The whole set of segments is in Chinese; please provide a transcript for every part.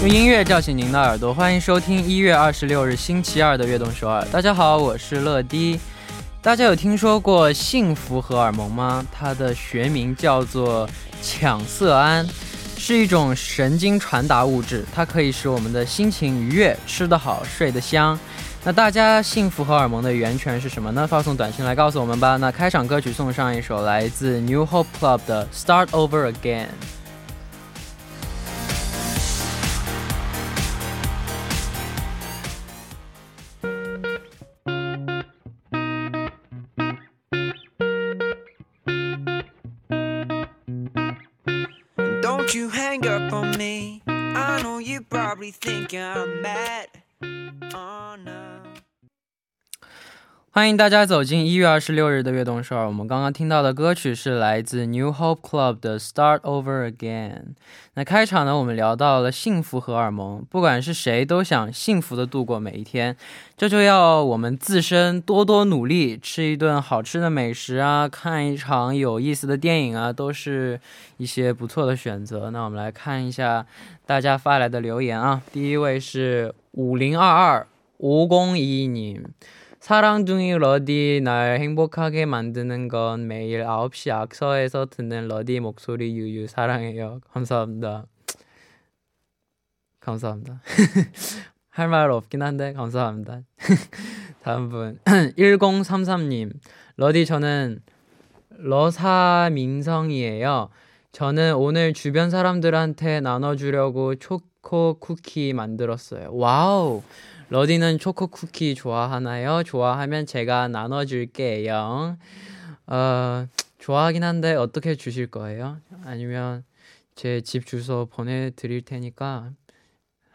用音乐叫醒您的耳朵，欢迎收听一月二十六日星期二的悦动首尔。大家好，我是乐迪。大家有听说过幸福荷尔蒙吗？它的学名叫做羟色胺，是一种神经传达物质，它可以使我们的心情愉悦、吃得好、睡得香。那大家幸福荷尔蒙的源泉是什么呢？发送短信来告诉我们吧。那开场歌曲送上一首来自 New Hope Club 的《Start Over Again》。欢迎大家走进一月二十六日的悦动首尔。我们刚刚听到的歌曲是来自 New Hope Club 的《Start Over Again》。那开场呢，我们聊到了幸福荷尔蒙。不管是谁，都想幸福的度过每一天。这就要我们自身多多努力，吃一顿好吃的美食啊，看一场有意思的电影啊，都是一些不错的选择。那我们来看一下大家发来的留言啊。第一位是五零二二五公一님 사랑둥이 러디 날 행복하게 만드는 건 매일 9시 악서에서 듣는 러디 목소리 유유 사랑해요. 감사합니다. 감사합니다. 할 말 없긴 한데 감사합니다. 다음 분 1033님 러디 저는 러사 민성이에요. 저는 오늘 주변 사람들한테 나눠주려고 초 코 쿠키 만들었어요. 와우. 러디는 초코 쿠키 좋아하나요? 좋아하면 제가 나눠줄게요. 어, 좋아하긴 한데 어떻게 주실 거예요? 아니면 제 집 주소 보내드릴 테니까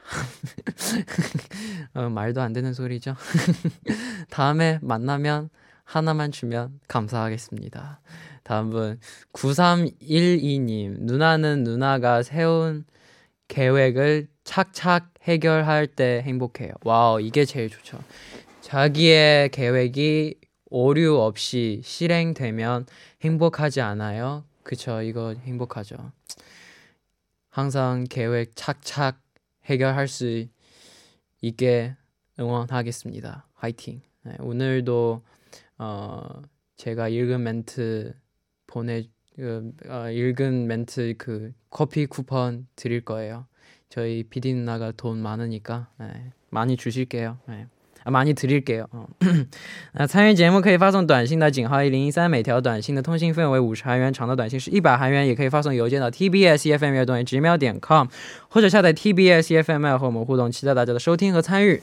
어, 말도 안 되는 소리죠. 다음에 만나면 하나만 주면 감사하겠습니다. 다음 분 9312님 누나는 누나가 세운 계획을 착착 해결할 때 행복해요. 와우, 이게 제일 좋죠. 자기의 계획이 오류 없이 실행되면 행복하지 않아요? 그쵸, 이거 행복하죠. 항상 계획 착착 해결할 수 있게 응원하겠습니다. 화이팅. 네, 오늘도 어, 제가 읽은 멘트 보내 그, 어, 읽은 멘트 그 커피 쿠폰 드릴 거예요. 저희 비디 누나가 돈 많으니까 네, 많이 주실게요. 네. 아, 많이 드릴게요. 어. 那参与节目可以发送短信的井号一零一三，每条短信的通信费为五十韩元，长的短信是一百韩元，也可以发送邮件到 tbs efm 乐动直瞄点 com，或者下载 tbs efm 和我们互动，期待大家的收听和参与。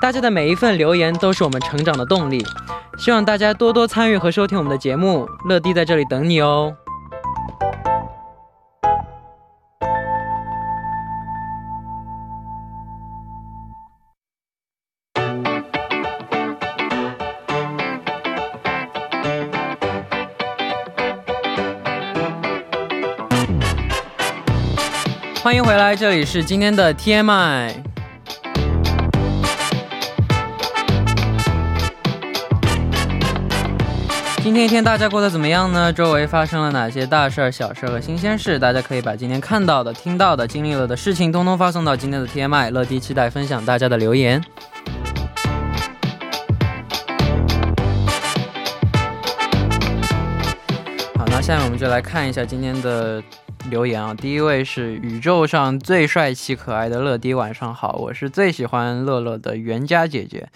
大家的每一份留言都是我们成长的动力，希望大家多多参与和收听我们的节目。乐迪在这里等你哦。欢迎回来，这里是今天的 TMI。今天一天大家过得怎么样呢？周围发生了哪些大事儿、小事儿和新鲜事？大家可以把今天看到的、听到的、经历了的事情，通通发送到今天的 TMI。乐迪期待分享大家的留言。好，那下面我们就来看一下今天的。留言啊，第一位是宇宙上最帅气可爱的乐迪，晚上好，我是最喜欢乐乐的袁家姐姐。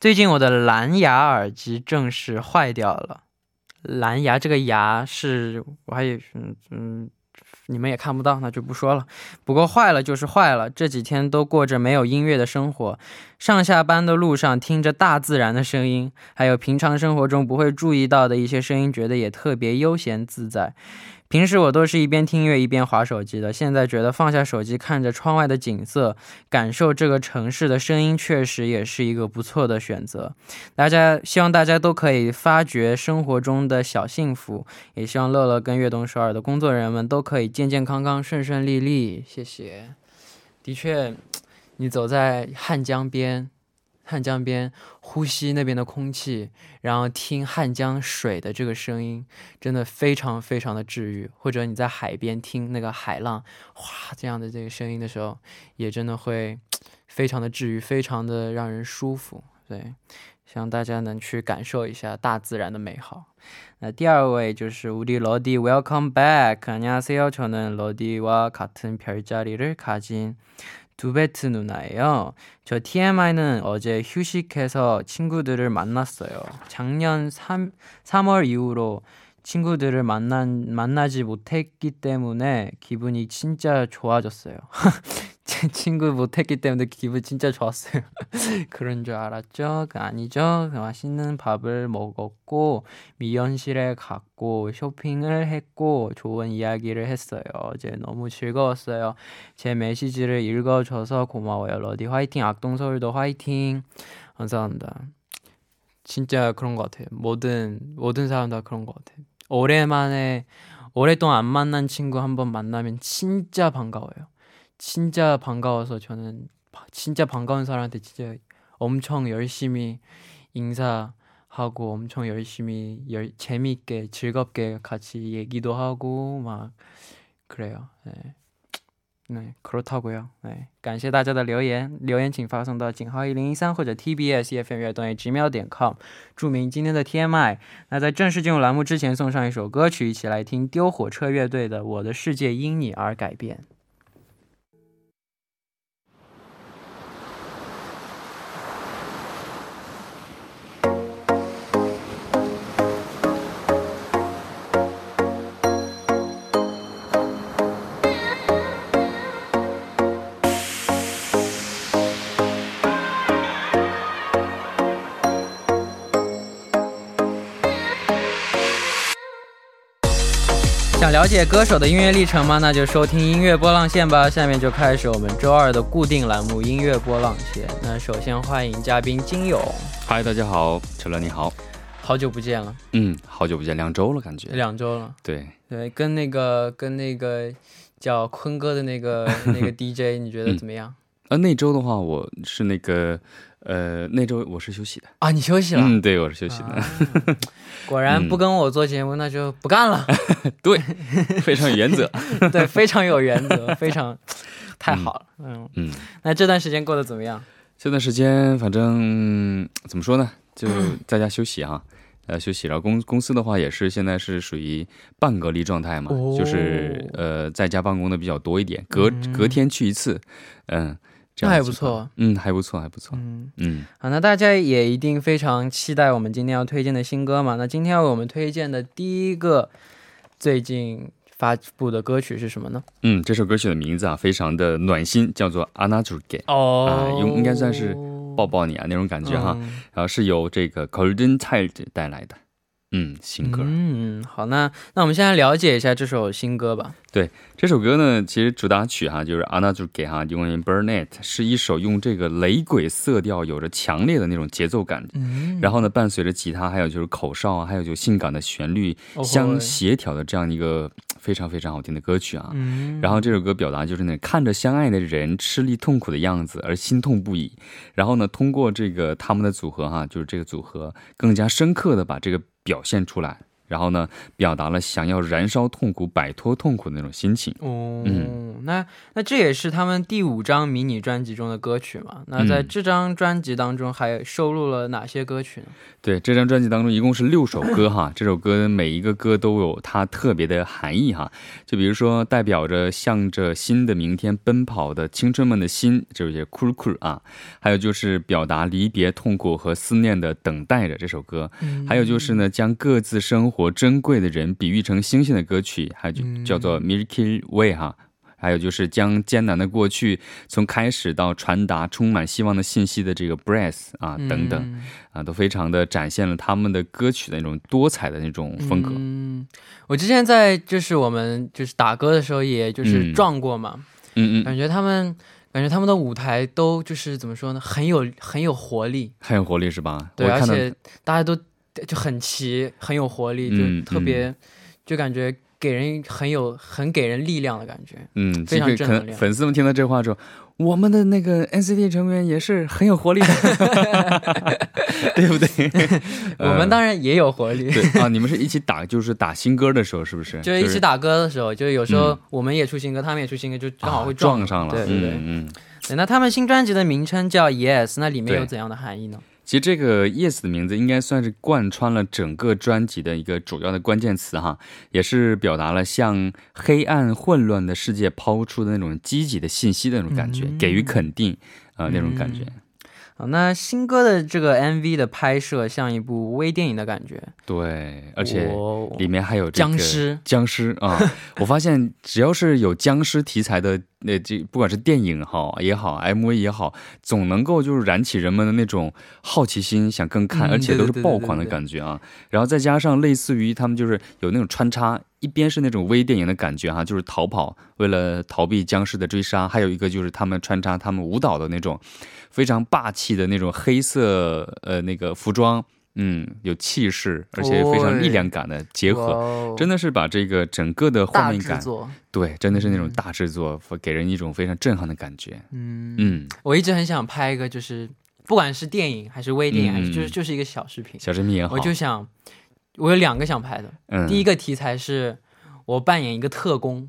最近我的蓝牙耳机正式坏掉了，蓝牙这个牙是我还有嗯嗯。你们也看不到，那就不说了。不过坏了就是坏了，这几天都过着没有音乐的生活，上下班的路上听着大自然的声音，还有平常生活中不会注意到的一些声音，觉得也特别悠闲自在。平时我都是一边听音乐一边划手机的，现在觉得放下手机，看着窗外的景色，感受这个城市的声音，确实也是一个不错的选择。大家希望大家都可以发掘生活中的小幸福，也希望乐乐跟悦动首尔的工作人员们都可以健健康康、顺顺利利。谢谢。的确，你走在汉江边。汉江边，呼吸那边的空气，然后听汉江水的这个声音，真的非常非常的治愈。或者你在海边听那个海浪哗这样的这个声音的时候，也真的会非常的治愈，非常的让人舒服。对，希望大家能去感受一下大自然的美好。那第二位就是우리로디 Welcome back. 안녕하세요저는로디와같은별자리를가진 두베트 누나예요. 저 TMI는 어제 휴식해서 친구들을 만났어요. 작년 3, 3월 이후로 친구들을 만나, 만나지 못했기 때문에 기분이 진짜 좋아졌어요. 제 친구 못했기 때문에 기분 진짜 좋았어요. 그런 줄 알았죠? 그 아니죠? 그 맛있는 밥을 먹었고 미연실에 갔고 쇼핑을 했고 좋은 이야기를 했어요. 어제 너무 즐거웠어요. 제 메시지를 읽어줘서 고마워요. 러디 화이팅, 악동서울도 화이팅. 감사합니다. 진짜 그런 것 같아요. 모든 모든 사람 다 그런 것 같아요. 오랜만에 오랫동안 안 만난 친구 한 번 만나면 진짜 반가워요. 진짜 반가워서 저는 진짜 반가운 사람한테 진짜 엄청 열심히 인사하고 엄청 열심히 열, 재미있게 즐겁게 같이 얘기도 하고 막 그래요. 네. 네, 그렇다고요. 네, 感谢大家的留言，留言请发送到井号一零一三或者 TBS EFM 乐段直瞄点 com， 注明今天的 TMI。那在正式进入栏目之前，送上一首歌曲，一起来听丢火车乐队的《我的世界因你而改变》。 了解歌手的音乐历程吗？那就收听音乐波浪线吧。下面就开始我们周二的固定栏目——音乐波浪线。那首先欢迎嘉宾金勇。嗨，大家好，陈乐你好，好久不见了。嗯，好久不见，两周了，感觉。两周了。对对，跟那个跟那个叫坤哥的那个 那个 DJ，你觉得怎么样？呃，那周的话，我是那个。呃，那周我是休息的啊，你休息了？嗯，对，我是休息的。果然 不跟我做节目，那就不干了。对，非常有原则。对，非常有原则，非常太好了。嗯嗯，那这段时间过得怎么样？这段时间反正怎么说呢，就在家休息哈，呃，休息。然后公公司的话也是现在是属于半隔离状态嘛，就是呃在家办公的比较多一点，隔隔天去一次，嗯。那还不错，嗯，还不错，还不错，嗯。嗯，好，那大家也一定非常期待我们今天要推荐的新歌嘛？那今天要为我们推荐的第一个最近发布的歌曲是什么呢？嗯，这首歌曲的名字啊，非常的暖心，叫做《阿娜祖给》哦，应应该算是抱抱你啊那种感觉哈，然后是由这个 Golden Child 带来的。嗯，新歌。嗯，好，那那我们先来了解一下这首新歌吧。对，这首歌呢，其实主打曲哈就是《Anna 就给哈用 Burnet》，是一首用这个雷鬼色调，有着强烈的那种节奏感。嗯，然后呢，伴随着吉他，还有就是口哨啊，还有就性感的旋律相协调的这样一个非常非常好听的歌曲啊。嗯，然后这首歌表达就是那看着相爱的人吃力痛苦的样子而心痛不已。然后呢，通过这个他们的组合哈，就是这个组合更加深刻的把这个。表现出来。然后呢，表达了想要燃烧痛苦、摆脱痛苦的那种心情。哦，嗯，那那这也是他们第五张迷你专辑中的歌曲嘛？那在这张专辑当中还收录了哪些歌曲呢？对，这张专辑当中一共是六首歌哈。这首歌每一个歌都有它特别的含义哈。就比如说，代表着向着新的明天奔跑的青春们的心，这些酷酷啊。还有就是表达离别痛苦和思念的等待着这首歌。还有就是呢，将各自生活。活珍贵的人比喻成星星的歌曲，还就叫做 Milky Way 哈，还有就是将艰难的过去从开始到传达充满希望的信息的这个 breath 啊等等啊，都非常的展现了他们的歌曲的那种多彩的那种风格。嗯，我之前在就是我们就是打歌的时候，也就是撞过嘛，嗯嗯，感觉他们感觉他们的舞台都就是怎么说呢，很有很有活力，很有活力是吧？对，而且大家都就很齐，很有活力，就特别就感觉。给人很有很给人力量的感觉，嗯，非常正能量。粉丝们听到这话之后，我们的那个 NCT 成员也是很有活力的，对不对？我们当然也有活力。对啊，你们是一起打，就是打新歌的时候，是不是？就是一起打歌的时候，就是有时候我们也出新歌，他们也出新歌，就正好会撞上了。对对对，嗯。那他们新专辑的名称叫 Yes，那里面有怎样的含义呢？其实这个 Yes 的名字应该算是贯穿了整个专辑的一个主要的关键词哈，也是表达了向黑暗混乱的世界抛出的那种积极的信息的那种感觉，给予肯定啊那种感觉。好，那新歌的这个 MV 的拍摄像一部微电影的感觉，对，而且里面还有僵尸，僵尸啊！我发现只要是有僵尸题材的，那这不管是电影哈也好，MV 也好，总能够就是燃起人们的那种好奇心，想更看，而且都是爆款的感觉啊！然后再加上类似于他们就是有那种穿插，一边是那种微电影的感觉哈，就是逃跑，为了逃避僵尸的追杀，还有一个就是他们穿插他们舞蹈的那种。非常霸气的那种黑色呃那个服装，嗯，有气势，而且非常力量感的结合，真的是把这个整个的画面感，对，真的是那种大制作，给人一种非常震撼的感觉。嗯。嗯，我一直很想拍一个，就是不管是电影还是微电影，还是就是就是一个小视频，小视频也好，我就想，我有两个想拍的。嗯，第一个题材是我扮演一个特工，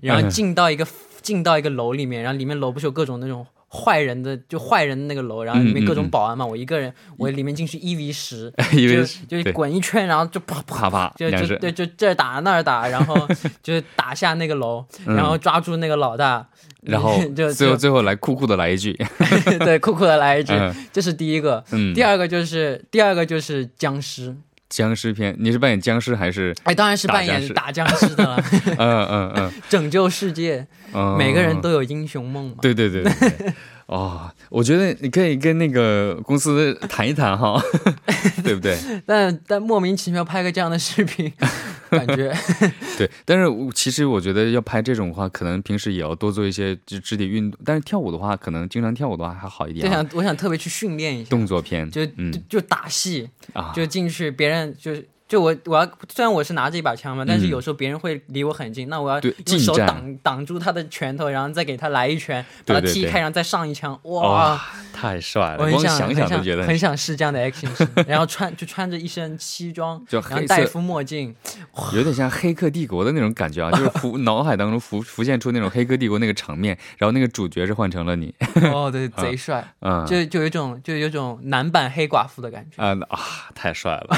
然后进到一个进到一个楼里面，然后里面楼不是有各种那种。坏人的就坏人的那个楼，然后里面各种保安嘛，我一个人，我里面进去一 v 十，就就滚一圈，然后就啪啪啪，就就对，就这打那儿打，然后 就打下那个楼，然后抓住那个老大，然后就最后最后来酷酷的来一句，对，酷酷的来一句，这是第一个，第二个就是第二个就是僵尸。僵尸片，你是扮演僵尸还是？哎，当然是扮演打僵尸的了。嗯 嗯嗯，拯救世界，每个人都有英雄梦嘛。对对对对。哦，我觉得你可以跟那个公司谈一谈哈，对不对？但但莫名其妙拍个这样的视频，感觉 对。但是其实我觉得要拍这种的话，可能平时也要多做一些肢肢体运动。但是跳舞的话，可能经常跳舞的话还好一点。就想我想特别去训练一下动作片，就就打戏啊，就进去别人就是。就我我要虽然我是拿着一把枪嘛，但是有时候别人会离我很近，那我要用手挡挡住他的拳头，然后再给他来一拳，把他踢开，然后再上一枪，哇，太帅了！我很想想都觉得很想试这样的 action，然后穿就穿着一身西装，然后戴副墨镜，有点像《黑客帝国》的那种感觉啊，就是浮 脑海当中浮浮现出那种《黑客帝国》那个场面，然后那个主角是换成了你，哦，对，贼帅，嗯，就就有一种就有种男版黑寡妇的感觉，啊啊，太帅了。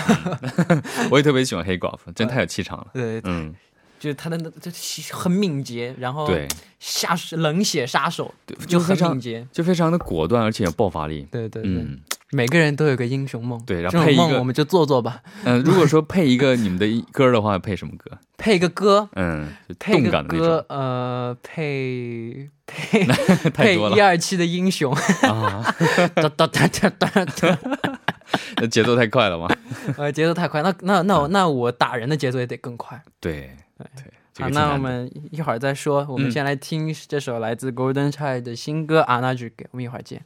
我也特别喜欢黑寡妇，真太有气场了。对，嗯，就是他的那这很敏捷，然后对下冷血杀手，就很敏捷，就非常的果断，而且有爆发力。对对对，每个人都有个英雄梦。对，然后配一个，我们就做做吧。嗯，如果说配一个你们的歌的话，配什么歌？配一个歌，嗯，动感的歌。呃，配配 配一二期的英雄。啊，哒哒哒哒哒哒。那节奏太快了吗？呃，节奏太快，那那那我那我打人的节奏也得更快。对对，好，那我们一会儿再说。我们先来听这首来自 Golden Child 的新歌《안아줄给我们一会儿见。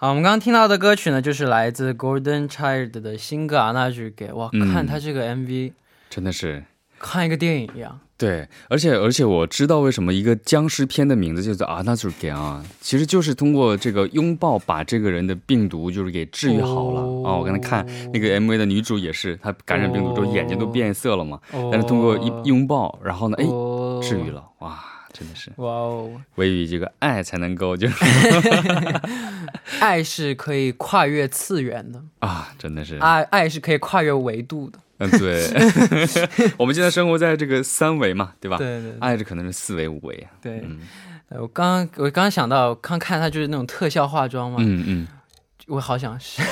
好，我们刚刚听到的歌曲呢，就是来自 Golden Child 的新歌《啊那句给》。哇，看他这个 MV，真的是看一个电影一样。对，而且而且我知道为什么一个僵尸片的名字叫做《啊那句给》啊，其实就是通过这个拥抱把这个人的病毒就是给治愈好了啊。我刚才看那个 MV 的女主也是，她感染病毒之后眼睛都变色了嘛，但是通过一拥抱，然后呢，哎，治愈了，哇。真的是哇哦！唯有这个爱才能够，就是 爱是可以跨越次元的 啊！真的是爱，爱是可以跨越维度的。嗯，对，我们现在生活在这个三维嘛，对吧？对对，爱这可能是四维五维啊。对，我刚刚我刚刚想到，刚看他就是那种特效化妆嘛，嗯嗯，我好想试。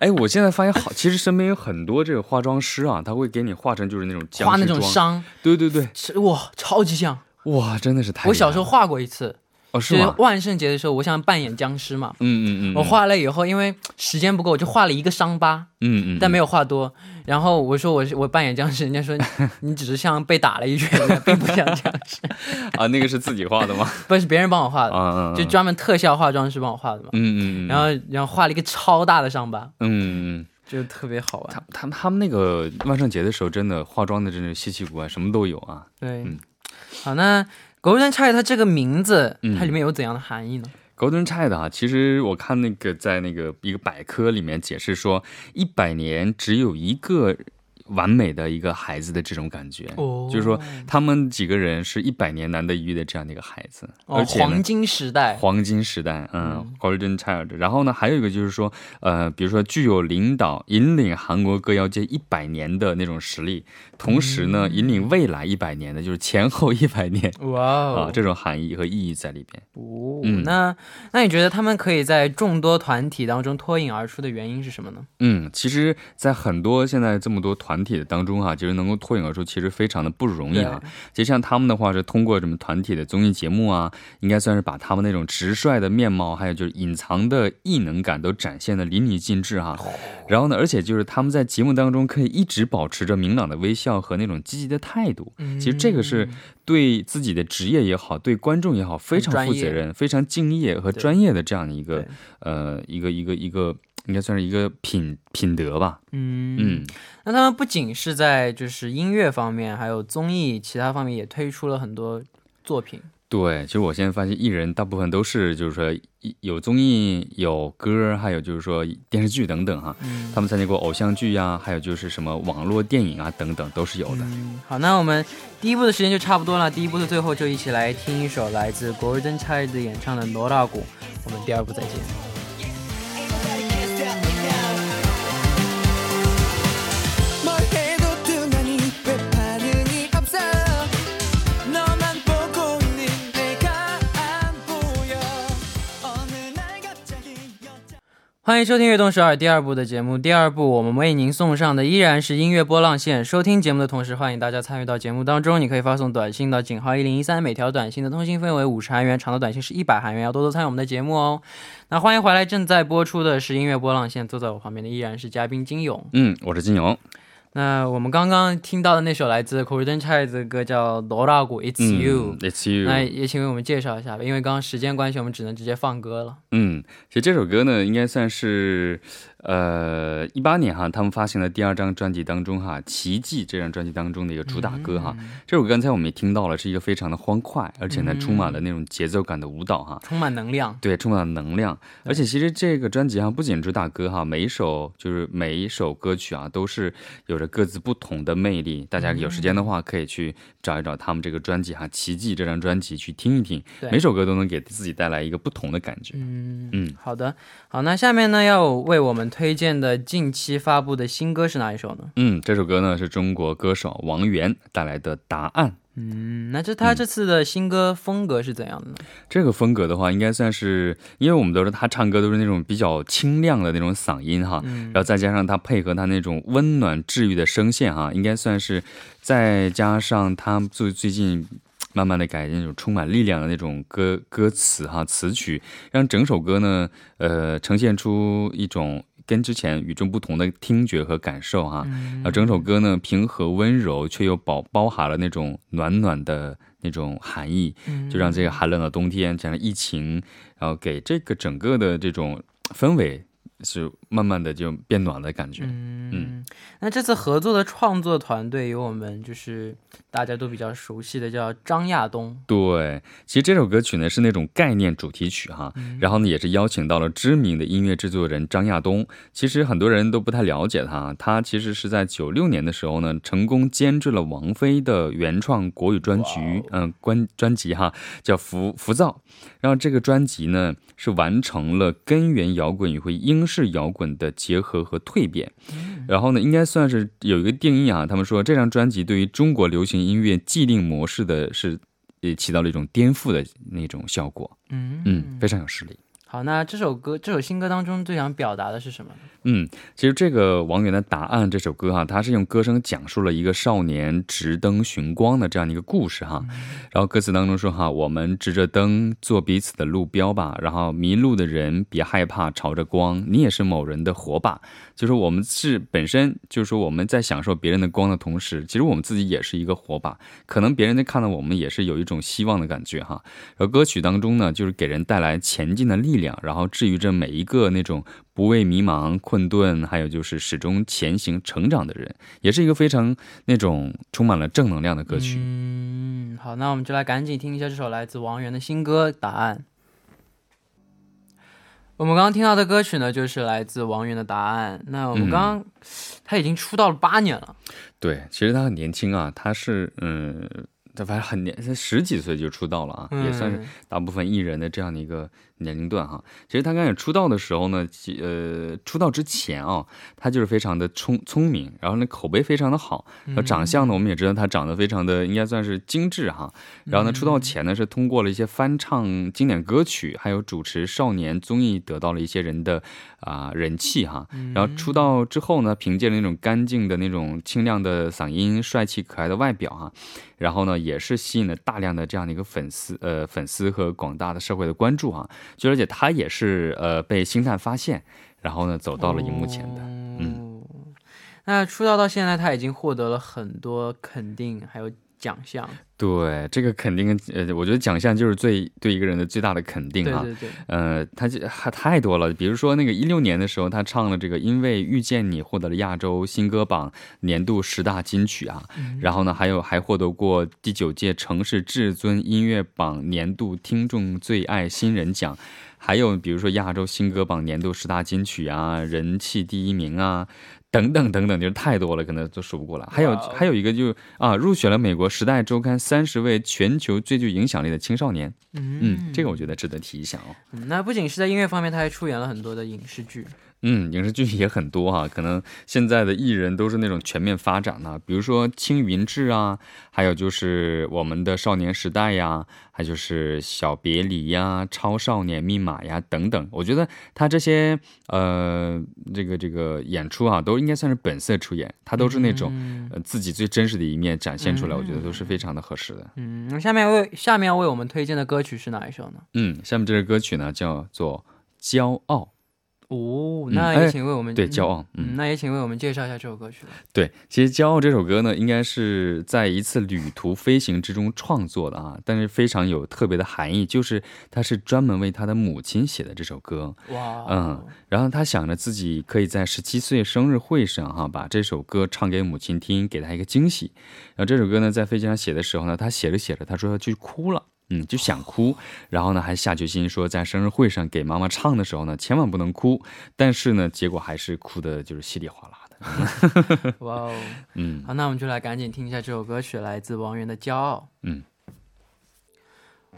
哎，我现在发现好，其实身边有很多这个化妆师啊，他会给你化成就是那种化那种伤，对对对，哇，超级像，哇，真的是太。我小时候画过一次。哦，是吗？万圣节的时候，我想扮演僵尸嘛。嗯嗯嗯。我画了以后，因为时间不够，我就画了一个伤疤。嗯嗯。但没有画多。然后我说我我扮演僵尸，人家说 你只是像被打了一拳，并不像僵尸。啊，那个是自己画的吗？不是，别人帮我画的。就专门特效化妆师帮我画的嘛。嗯嗯嗯。然后然后画了一个超大的伤疤。嗯嗯。就特别好玩。他他们他们那个万圣节的时候，真的化妆的真的稀奇古怪，什么都有啊。对。好，那。Golden Child 它这个名字，它里面有怎样的含义呢？Golden Child 啊，其实我看那个在那个一个百科里面解释说，一百年只有一个。完美的一个孩子的这种感觉，就是说他们几个人是一百年难得一遇的这样的一个孩子，而且黄金时代，黄金时代，嗯，Golden Child。然后呢，还有一个就是说，呃，比如说具有领导引领韩国歌谣界一百年的那种实力，同时呢，引领未来一百年的，就是前后一百年，哇啊，这种含义和意义在里边。哦，那那你觉得他们可以在众多团体当中脱颖而出的原因是什么呢？嗯，其实，在很多现在这么多团。团体的当中哈，其实能够脱颖而出，其实非常的不容易啊。其实像他们的话，是通过什么团体的综艺节目啊，应该算是把他们那种直率的面貌，还有就是隐藏的异能感都展现的淋漓尽致哈。然后呢，而且就是他们在节目当中可以一直保持着明朗的微笑和那种积极的态度。其实这个是对自己的职业也好，对观众也好，非常负责任、非常敬业和专业的这样的一个呃一个一个一个。应该算是一个品品德吧。嗯嗯，那他们不仅是在就是音乐方面，还有综艺其他方面也推出了很多作品。对，其实我现在发现艺人大部分都是就是说有综艺、有歌，还有就是说电视剧等等哈。嗯。他们参加过偶像剧呀，还有就是什么网络电影啊等等都是有的。嗯。好，那我们第一部的时间就差不多了。第一部的最后就一起来听一首来自 Golden Child 演唱的《罗大鼓》。我们第二部再见。欢迎收听《悦动首尔》第二部的节目。第二部，我们为您送上的依然是音乐波浪线。收听节目的同时，欢迎大家参与到节目当中。你可以发送短信到井号一零一三，每条短信的通信费为五十韩元，长的短信是一百韩元。要多多参与我们的节目哦。那欢迎回来，正在播出的是音乐波浪线。坐在我旁边的依然是嘉宾金勇。嗯，我是金勇。那我们刚刚听到的那首来自 Golden Child 的歌叫《罗拉古 It's You》，It's You。那也请为我们介绍一下吧，因为刚刚时间关系，我们只能直接放歌了。嗯，其实这首歌呢，应该算是。呃，一八年哈，他们发行的第二张专辑当中哈，《奇迹》这张专辑当中的一个主打歌哈，这首歌刚才我们也听到了，是一个非常的欢快，而且呢，充满了那种节奏感的舞蹈哈，充满能量，对，充满了能量。而且其实这个专辑哈，不仅主打歌哈，每一首就是每一首歌曲啊，都是有着各自不同的魅力。大家有时间的话，可以去找一找他们这个专辑哈，《奇迹》这张专辑去听一听，每首歌都能给自己带来一个不同的感觉。嗯嗯，好的，好，那下面呢，要为我们。推荐的近期发布的新歌是哪一首呢？嗯，这首歌呢是中国歌手王源带来的《答案》。嗯，那这他这次的新歌风格是怎样的呢？这个风格的话，应该算是，因为我们都是他唱歌都是那种比较清亮的那种嗓音哈，然后再加上他配合他那种温暖治愈的声线哈，应该算是，再加上他最最近。慢慢的改那种充满力量的那种歌歌词哈词曲，让整首歌呢，呃，呈现出一种跟之前与众不同的听觉和感受哈。然后整首歌呢，平和温柔，却又包包含了那种暖暖的那种含义，就让这个寒冷的冬天加上疫情，然后给这个整个的这种氛围。是慢慢的就变暖的感觉。嗯，那这次合作的创作团队有我们就是大家都比较熟悉的叫张亚东。对，其实这首歌曲呢是那种概念主题曲哈，然后呢也是邀请到了知名的音乐制作人张亚东。其实很多人都不太了解他，他其实是在九六年的时候呢成功监制了王菲的原创国语专辑，嗯，关专辑哈叫《浮浮躁》，然后这个专辑呢是完成了根源摇滚与会英。式摇滚的结合和蜕变。然后呢，应该算是有一个定义啊，他们说这张专辑对于中国流行音乐既定模式的是，也起到了一种颠覆的那种效果。嗯嗯，非常有实力。好，那这首歌，这首新歌当中最想表达的是什么？嗯，其实这个王源的答案这首歌哈，他是用歌声讲述了一个少年直灯寻光的这样的一个故事哈。然后歌词当中说哈，我们执着灯做彼此的路标吧，然后迷路的人别害怕，朝着光，你也是某人的火把。就是我们是本身就是说我们在享受别人的光的同时，其实我们自己也是一个火把，可能别人在看到我们也是有一种希望的感觉哈。然后歌曲当中呢，就是给人带来前进的力量，然后治愈着每一个那种不畏迷茫、困顿，还有就是始终前行、成长的人，也是一个非常那种充满了正能量的歌曲。嗯，好，那我们就来赶紧听一下这首来自王源的新歌《答案》。我们刚刚听到的歌曲呢，就是来自王源的答案。那我们刚刚他已经出道了八年了，对，其实他很年轻啊，他是嗯。他反正很年，他十几岁就出道了啊，也算是大部分艺人的这样的一个年龄段哈。其实他刚开始出道的时候呢，呃，出道之前啊，他就是非常的聪聪明，然后呢口碑非常的好，然后长相呢，我们也知道他长得非常的应该算是精致哈。然后呢，出道前呢是通过了一些翻唱经典歌曲，还有主持少年综艺，得到了一些人的啊人气哈。然后出道之后呢，凭借着那种干净的那种清亮的嗓音、帅气可爱的外表哈。然后呢，也是吸引了大量的这样的一个粉丝，呃，粉丝和广大的社会的关注哈。就而且他也是呃被星探发现，然后呢走到了荧幕前的。嗯，那出道到现在，他已经获得了很多肯定，还有。奖项对这个肯定呃，我觉得奖项就是最对一个人的最大的肯定啊。对对对，呃，他还太多了。比如说那个一六年的时候，他唱了这个《因为遇见你》，获得了亚洲新歌榜年度十大金曲啊。然后呢，还有还获得过第九届城市至尊音乐榜年度听众最爱新人奖。还有比如说亚洲新歌榜年度十大金曲啊，人气第一名啊。等等等等，就是太多了，可能都数不过来。还有还有一个就啊，入选了美国《时代周刊》三十位全球最具影响力的青少年。嗯，这个我觉得值得提一下哦。那不仅是在音乐方面，他还出演了很多的影视剧。嗯，影视剧也很多哈，可能现在的艺人都是那种全面发展的，比如说《青云志》啊，还有就是我们的《少年时代》呀，还就是《小别离》呀，《超少年密码》呀等等。我觉得他这些呃，这个这个演出啊，都应该算是本色出演，他都是那种呃自己最真实的一面展现出来，我觉得都是非常的合适的。嗯，那下面为下面要为我们推荐的歌曲是哪一首呢？嗯，下面这首歌曲呢叫做《骄傲》。哦，那也请为我们对骄傲，嗯，那也请为我们介绍一下这首歌曲对，其实《骄傲》这首歌呢，应该是在一次旅途飞行之中创作的啊，但是非常有特别的含义，就是他是专门为他的母亲写的这首歌。哇，嗯，然后他想着自己可以在十七岁生日会上哈，把这首歌唱给母亲听，给她一个惊喜。然后这首歌呢，在飞机上写的时候呢，他写着写着，他说就哭了。嗯，就想哭，然后呢，还下决心说在生日会上给妈妈唱的时候呢，千万不能哭。但是呢，结果还是哭的，就是稀里哗啦的。哇哦，嗯，好，那我们就来赶紧听一下这首歌曲，来自王源的《骄傲》。嗯，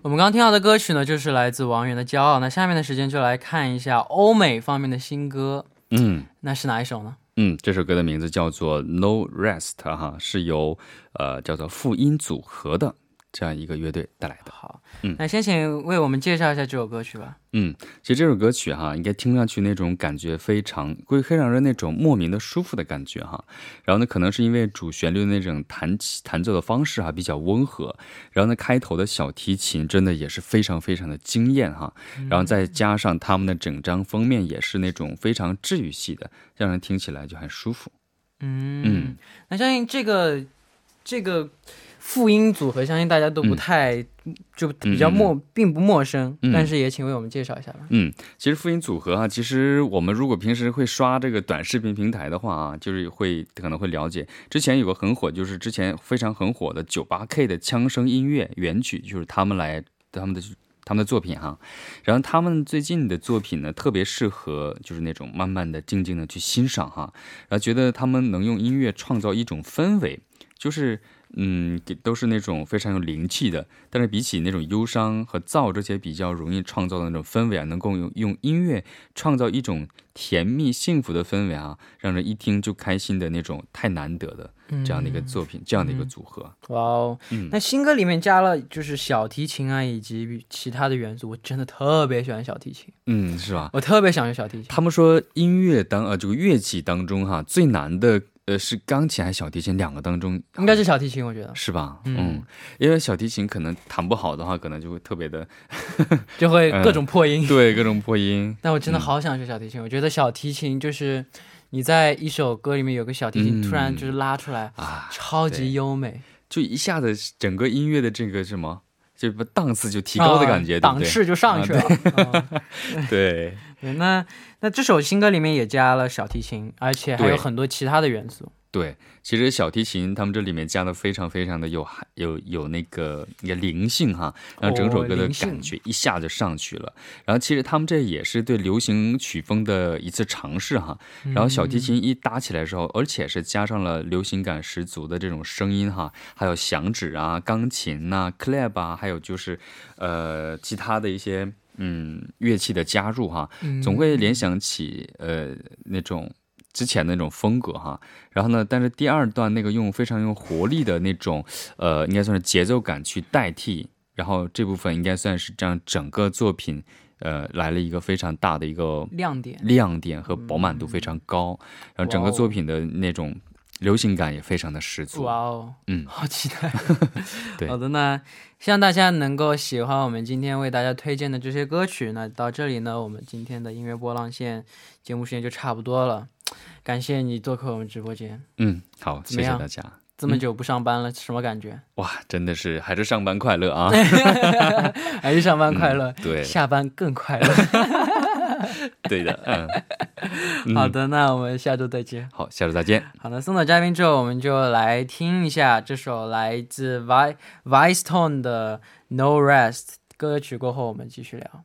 我们刚刚听到的歌曲呢，就是来自王源的《骄傲》。那下面的时间就来看一下欧美方面的新歌。嗯，那是哪一首呢？嗯，这首歌的名字叫做《No Rest》哈，是由呃叫做复音组合的。这样一个乐队带来的。好，嗯，那先请为我们介绍一下这首歌曲吧。嗯，其实这首歌曲哈，应该听上去那种感觉非常，会会让人那种莫名的舒服的感觉哈。然后呢，可能是因为主旋律的那种弹起弹奏的方式哈比较温和，然后呢，开头的小提琴真的也是非常非常的惊艳哈。然后再加上他们的整张封面也是那种非常治愈系的，让人听起来就很舒服。嗯嗯，那相信这个这个。复音组合，相信大家都不太就比较陌，并不陌生。但是也请为我们介绍一下吧。嗯，其实复音组合啊，其实我们如果平时会刷这个短视频平台的话啊，就是会可能会了解。之前有个很火，就是之前非常很火的九八 K 的枪声音乐原曲，就是他们来他们的他们的作品哈。然后他们最近的作品呢，特别适合就是那种慢慢的、静静的去欣赏哈。然后觉得他们能用音乐创造一种氛围。就是嗯，都是那种非常有灵气的。但是比起那种忧伤和燥这些比较容易创造的那种氛围啊，能够用用音乐创造一种甜蜜幸福的氛围啊，让人一听就开心的那种，太难得的这样的一个作品，这样的一个组合。哇哦，那新歌里面加了就是小提琴啊，以及其他的元素，我真的特别喜欢小提琴。嗯，是吧？我特别想学小提琴。他们说音乐当呃这个乐器当中哈最难的。呃，是钢琴还是小提琴？两个当中应该是小提琴，我觉得是吧？嗯，因为小提琴可能弹不好的话，可能就会特别的，就会各种破音。对，各种破音。但我真的好想学小提琴，我觉得小提琴就是你在一首歌里面有个小提琴突然就是拉出来啊，超级优美，就一下子整个音乐的这个什么，就不档次就提高的感觉，档次就上去了。对。对，那那这首新歌里面也加了小提琴，而且还有很多其他的元素。对，其实小提琴他们这里面加的非常非常的有有有那个一个灵性哈，让整首歌的感觉一下就上去了。然后其实他们这也是对流行曲风的一次尝试哈。然后小提琴一搭起来的时候，而且是加上了流行感十足的这种声音哈，还有响指啊、钢琴呐、clap 啊，还有就是呃其他的一些。嗯，乐器的加入哈，总会联想起呃那种之前的那种风格哈。然后呢，但是第二段那个用非常用活力的那种呃，应该算是节奏感去代替。然后这部分应该算是这样整个作品呃来了一个非常大的一个亮点，亮点和饱满度非常高。然后整个作品的那种。流行感也非常的十足。哇哦，嗯，好期待。对，好的，那希望大家能够喜欢我们今天为大家推荐的这些歌曲。那到这里呢，我们今天的音乐波浪线节目时间就差不多了。感谢你做客我们直播间。嗯，好，谢谢大家。这么久不上班了，什么感觉？哇，真的是还是上班快乐啊！还是上班快乐，对，下班更快乐。对的，嗯，好的，那我们下周再见。好，下周再见。好的，送走嘉宾之后，我们就来听一下这首来自 Vi Vice Tone 的 No Rest 歌曲。过后，我们继续聊。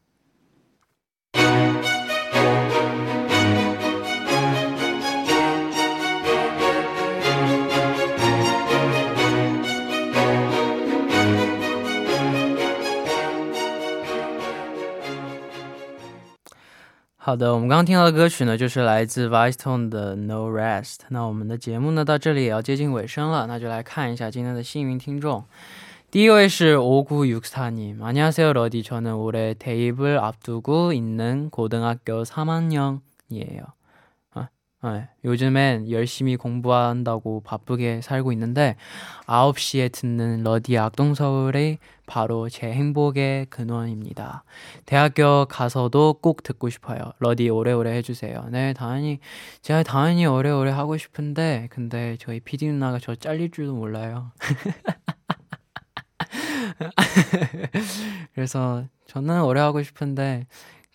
好的，我们刚刚听到的歌曲呢，就是来自 Vice Tone 的 No Rest。那我们的节目呢，到这里也要接近尾声了，那就来看一下今天的幸运听众。第一位是오구육사님안녕하세요러디저는올해대입을앞두고있는고등학교3학년이에요 네, 요즘엔 열심히 공부한다고 바쁘게 살고 있는데 9시에 듣는 러디 악동서울이 바로 제 행복의 근원입니다. 대학교 가서도 꼭 듣고 싶어요. 러디 오래오래 해주세요. 네, 당연히 제가 당연히 오래오래 하고 싶은데 근데 저희 PD 누나가 저 잘릴 줄도 몰라요. 그래서 저는 오래 하고 싶은데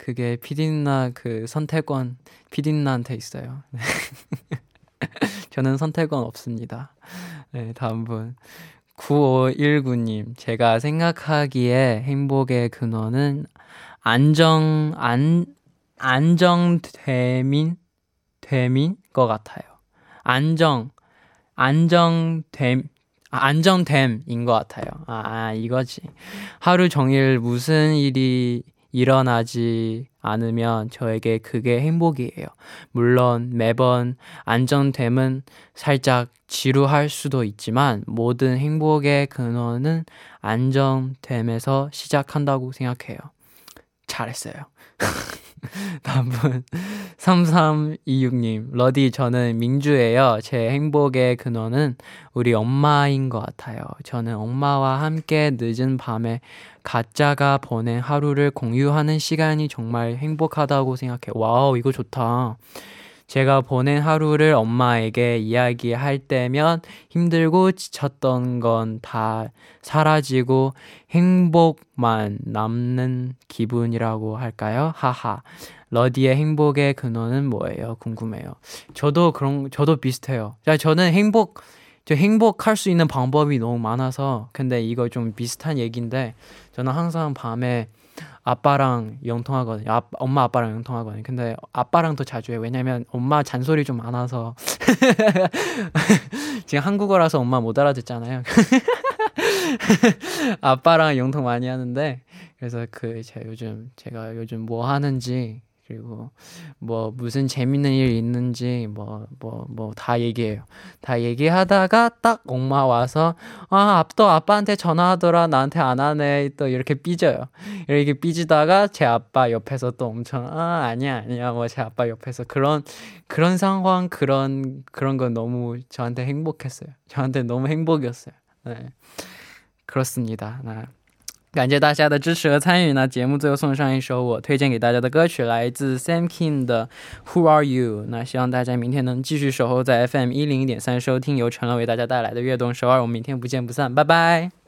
그게 피디나 그 선택권 피디나한테 있어요. 저는 선택권 없습니다. 네, 다음 분. 9519님, 제가 생각하기에 행복의 근원은 안정, 안, 안정됨인, 됨인 것 같아요. 안정, 안정됨, 아, 안정됨인 것 같아요. 아, 아, 이거지. 하루 종일 무슨 일이 일어나지 않으면 저에게 그게 행복이에요. 물론 매번 안정됨은 살짝 지루할 수도 있지만 모든 행복의 근원은 안정됨에서 시작한다고 생각해요. 잘했어요. 분 3326님 러디 저는 민주예요. 제 행복의 근원은 우리 엄마인 것 같아요. 저는 엄마와 함께 늦은 밤에 가짜가 보낸 하루를 공유하는 시간이 정말 행복하다고 생각해요. 와우 이거 좋다. 제가 보낸 하루를 엄마에게 이야기할 때면 힘들고 지쳤던 건 다 사라지고 행복만 남는 기분이라고 할까요? 하하. 러디의 행복의 근원은 뭐예요? 궁금해요. 저도 그런, 저도 비슷해요. 저는 행복, 저 행복할 수 있는 방법이 너무 많아서, 근데 이거 좀 비슷한 얘기인데, 저는 항상 밤에 아빠랑 영통하거든요. 아, 엄마 아빠랑 영통하거든요. 근데 아빠랑 더 자주 해요. 왜냐면 엄마 잔소리 좀 많아서 지금 한국어라서 엄마 못 알아듣잖아요. 아빠랑 영통 많이 하는데 그래서 그 제가 요즘 제가 요즘 뭐 하는지 그리고 뭐 무슨 재밌는 일 있는지 뭐 뭐 뭐 다 얘기해요. 다 얘기하다가 딱 엄마 와서 아 또 아빠한테 전화하더라 나한테 안 하네 또 이렇게 삐져요. 이렇게 삐지다가 제 아빠 옆에서 또 엄청 아 아니야 아니야 뭐 제 아빠 옆에서 그런 그런 상황 그런 그런 건 너무 저한테 행복했어요. 저한테 너무 행복이었어요. 네 그렇습니다. 나. 感谢大家的支持和参与。那节目最后送上一首我推荐给大家的歌曲，来自 Sam King 的《Who Are You》。那希望大家明天能继续守候在 FM 一零一点三收听由陈乐为大家带来的悦动首尔。我们明天不见不散，拜拜。